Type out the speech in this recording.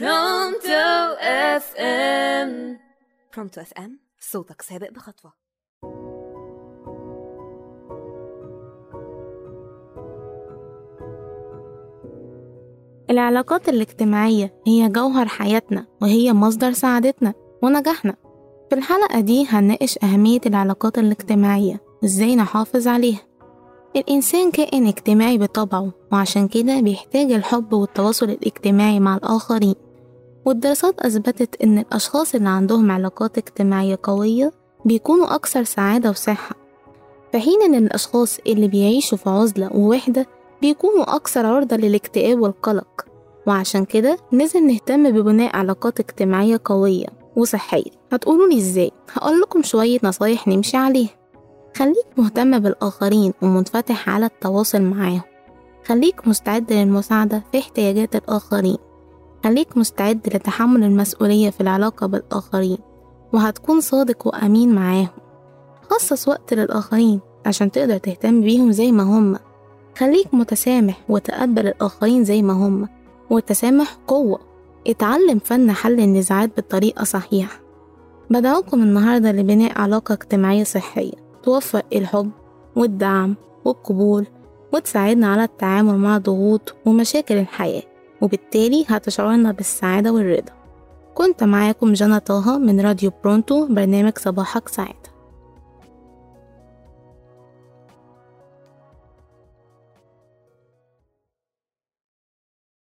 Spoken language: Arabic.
برونتو اف ام برونتو اف ام صوتك سابق بخطوة. العلاقات الاجتماعية هي جوهر حياتنا وهي مصدر سعادتنا ونجاحنا. في الحلقة دي هنناقش أهمية العلاقات الاجتماعية وإزاي نحافظ عليها؟ الإنسان كائن اجتماعي بطبعه وعشان كده بيحتاج الحب والتواصل الاجتماعي مع الآخرين. والدراسات أثبتت إن الأشخاص اللي عندهم علاقات اجتماعية قوية بيكونوا أكثر سعادة وصحة. في حين إن الأشخاص اللي بيعيشوا في عزلة ووحدة بيكونوا أكثر عرضة للاكتئاب والقلق. وعشان كده لازم نهتم ببناء علاقات اجتماعية قوية وصحية. هتقولولي إزاي؟ هقولكم شوية نصايح نمشي عليها. خليك مهتم بالآخرين ومنفتح على التواصل معاهم. خليك مستعد للمساعدة في احتياجات الآخرين. خليك مستعد لتحمل المسؤولية في العلاقة بالآخرين وهتكون صادق وأمين معاهم. خصص وقت للآخرين عشان تقدر تهتم بيهم زي ما هم. خليك متسامح وتقبل الآخرين زي ما هم والتسامح قوة. اتعلم فن حل النزاعات بالطريقة صحيحة. بدعوكم النهاردة لبناء علاقة اجتماعية صحية. توفر الحب والدعم والقبول وتساعدنا على التعامل مع ضغوط ومشاكل الحياة وبالتالي هتشعرنا بالسعادة والرضا. كنت معاكم جنى طه من راديو برونتو برنامج صباحك سعيد.